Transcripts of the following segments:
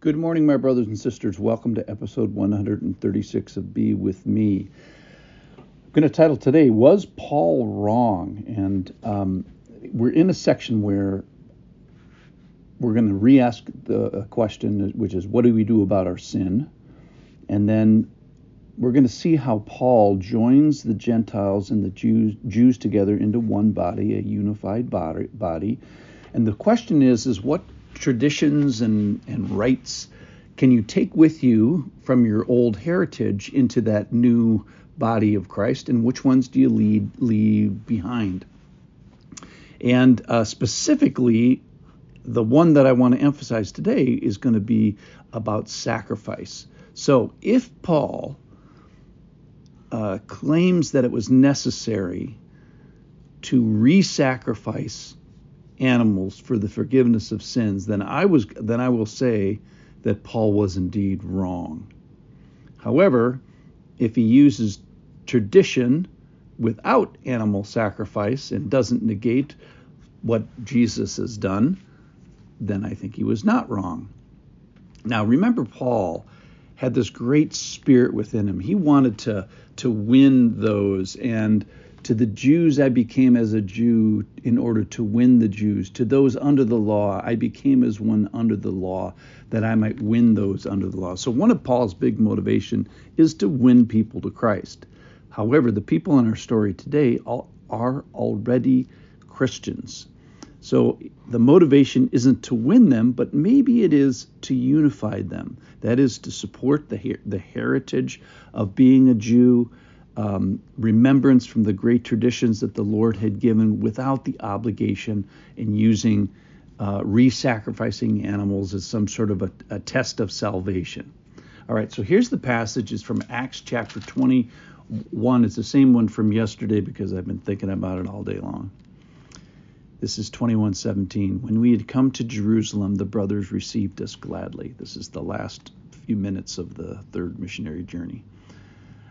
Good morning, my brothers and sisters. Welcome to episode 136 of Be With Me. I'm going to title today, Was Paul Wrong? And um, we're in a section where we're going to re ask the question, which is, What do we do about our sin? And then we're going to see how Paul joins the Gentiles and the Jews, Jews together into one body, a unified body. body. And the question is, is what traditions and, and rites can you take with you from your old heritage into that new body of Christ, and which ones do you lead, leave behind? And uh, specifically, the one that I want to emphasize today is going to be about sacrifice. So, if Paul uh, claims that it was necessary to re sacrifice animals for the forgiveness of sins, then I was then I will say that Paul was indeed wrong. However, if he uses tradition without animal sacrifice and doesn't negate what Jesus has done, then I think he was not wrong. Now remember Paul had this great spirit within him. He wanted to to win those and to the Jews, I became as a Jew in order to win the Jews. To those under the law, I became as one under the law, that I might win those under the law. So, one of Paul's big motivation is to win people to Christ. However, the people in our story today are already Christians. So, the motivation isn't to win them, but maybe it is to unify them. That is to support the, the heritage of being a Jew um, remembrance from the great traditions that the Lord had given without the obligation in using uh, re sacrificing animals as some sort of a, a, test of salvation. All right, so here's the passage. It's from Acts chapter 21. It's the same one from yesterday because I've been thinking about it all day long. This is 21:17. When we had come to Jerusalem, the brothers received us gladly. This is the last few minutes of the third missionary journey.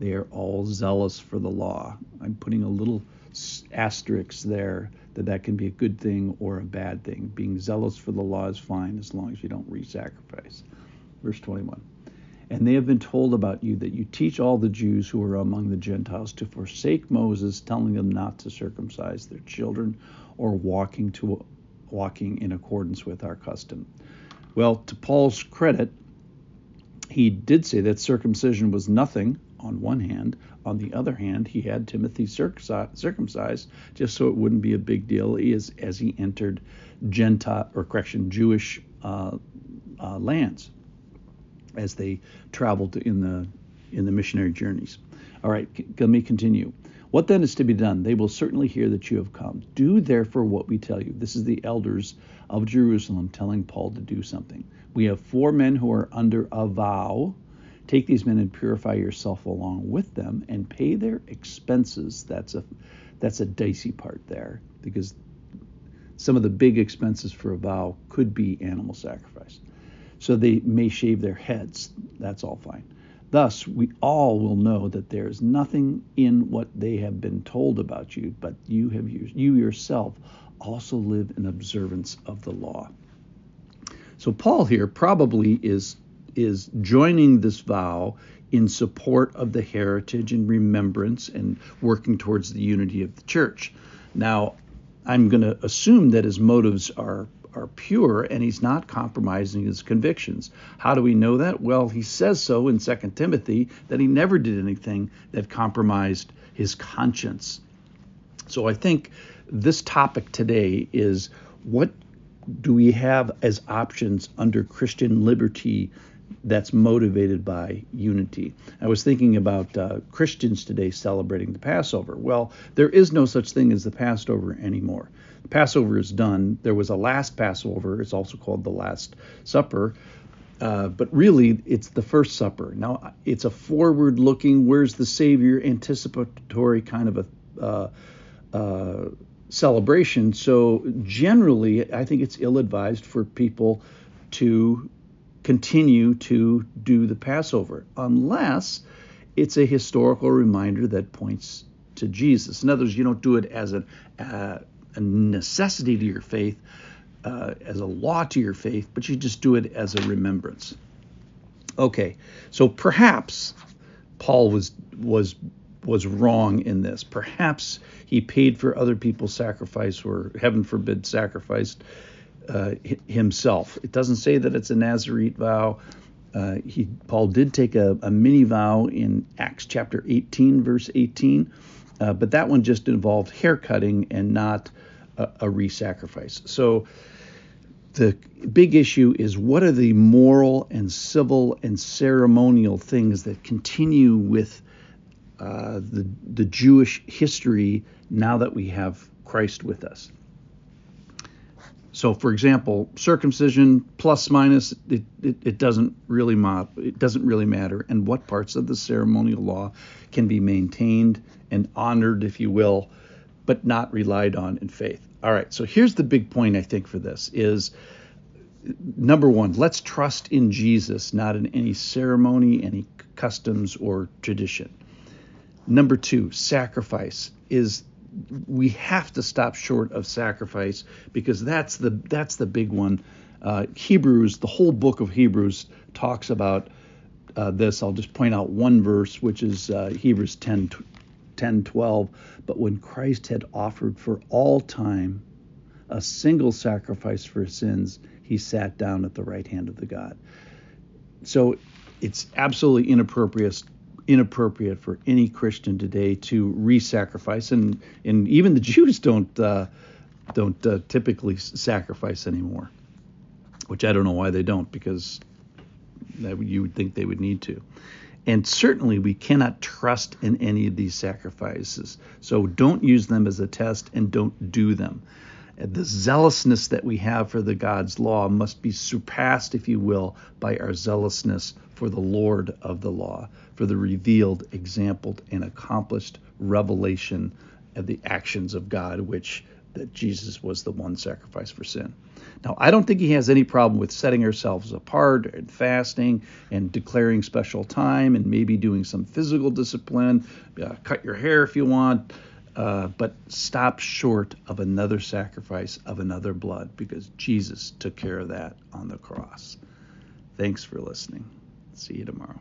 They are all zealous for the law. I'm putting a little asterisk there that that can be a good thing or a bad thing. Being zealous for the law is fine as long as you don't re sacrifice. Verse 21. And they have been told about you that you teach all the Jews who are among the Gentiles to forsake Moses, telling them not to circumcise their children or walking to walking in accordance with our custom. Well, to Paul's credit, he did say that circumcision was nothing on one hand. On the other hand, he had Timothy circumcised just so it wouldn't be a big deal as, as he entered Gentile, or correction, Jewish uh, uh, lands as they traveled in the in the missionary journeys. All right, let me continue. What then is to be done? They will certainly hear that you have come. Do therefore what we tell you. This is the elders of Jerusalem telling Paul to do something. We have four men who are under a vow Take these men and purify yourself along with them and pay their expenses. That's a that's a dicey part there because some of the big expenses for a vow could be animal sacrifice. So they may shave their heads. That's all fine. Thus, we all will know that there is nothing in what they have been told about you, but you have you yourself also live in observance of the law. So Paul here probably is is joining this vow in support of the heritage and remembrance and working towards the unity of the church. Now, I'm going to assume that his motives are are pure and he's not compromising his convictions. How do we know that? Well, he says so in 2 Timothy that he never did anything that compromised his conscience. So I think this topic today is what do we have as options under Christian liberty that's motivated by unity. I was thinking about uh, Christians today celebrating the Passover. Well, there is no such thing as the Passover anymore. The Passover is done. There was a last Passover. It's also called the Last Supper. Uh, but really, it's the first supper. Now, it's a forward looking, where's the Savior, anticipatory kind of a uh, uh celebration. So generally, I think it's ill-advised for people to continue to do the Passover unless it's a historical reminder that points to Jesus. In other words, you don't do it as a, uh, a necessity to your faith, uh, as a law to your faith, but you just do it as a remembrance. Okay, so perhaps Paul was was was wrong in this. Perhaps he paid for other people's sacrifice, or heaven forbid, sacrificed uh, himself. It doesn't say that it's a Nazarite vow. Uh, he Paul did take a, a, mini vow in Acts chapter 18, verse 18, uh, but that one just involved hair cutting and not a, a re-sacrifice. So the big issue is what are the moral and civil and ceremonial things that continue with uh, the the Jewish history now that we have Christ with us. So, for example, circumcision plus minus it, it, it doesn't really ma- it doesn't really matter, and what parts of the ceremonial law can be maintained and honored, if you will, but not relied on in faith. All right. So here's the big point I think for this is number one, let's trust in Jesus, not in any ceremony, any customs, or tradition. Number two, sacrifice is we have to stop short of sacrifice because that's the that's the big one. Uh, Hebrews, the whole book of Hebrews talks about uh, this. I'll just point out one verse, which is uh, Hebrews 10, 10, 12. But when Christ had offered for all time a single sacrifice for sins, he sat down at the right hand of the God. So it's absolutely inappropriate inappropriate for any Christian today to re-sacrifice, and and even the Jews don't uh, don't uh, typically sacrifice anymore, which I don't know why they don't, because you would think they would need to. And certainly we cannot trust in any of these sacrifices. So don't use them as a test and don't do them. The zealousness that we have for the God's law must be surpassed, if you will, by our zealousness for the Lord of the law, for the revealed, exampled, and accomplished revelation of the actions of God, which that Jesus was the one sacrifice for sin. Now, I don't think he has any problem with setting ourselves apart and fasting and declaring special time and maybe doing some physical discipline. Uh, cut your hair if you want, uh, but stop short of another sacrifice of another blood because Jesus took care of that on the cross. Thanks for listening. See you tomorrow.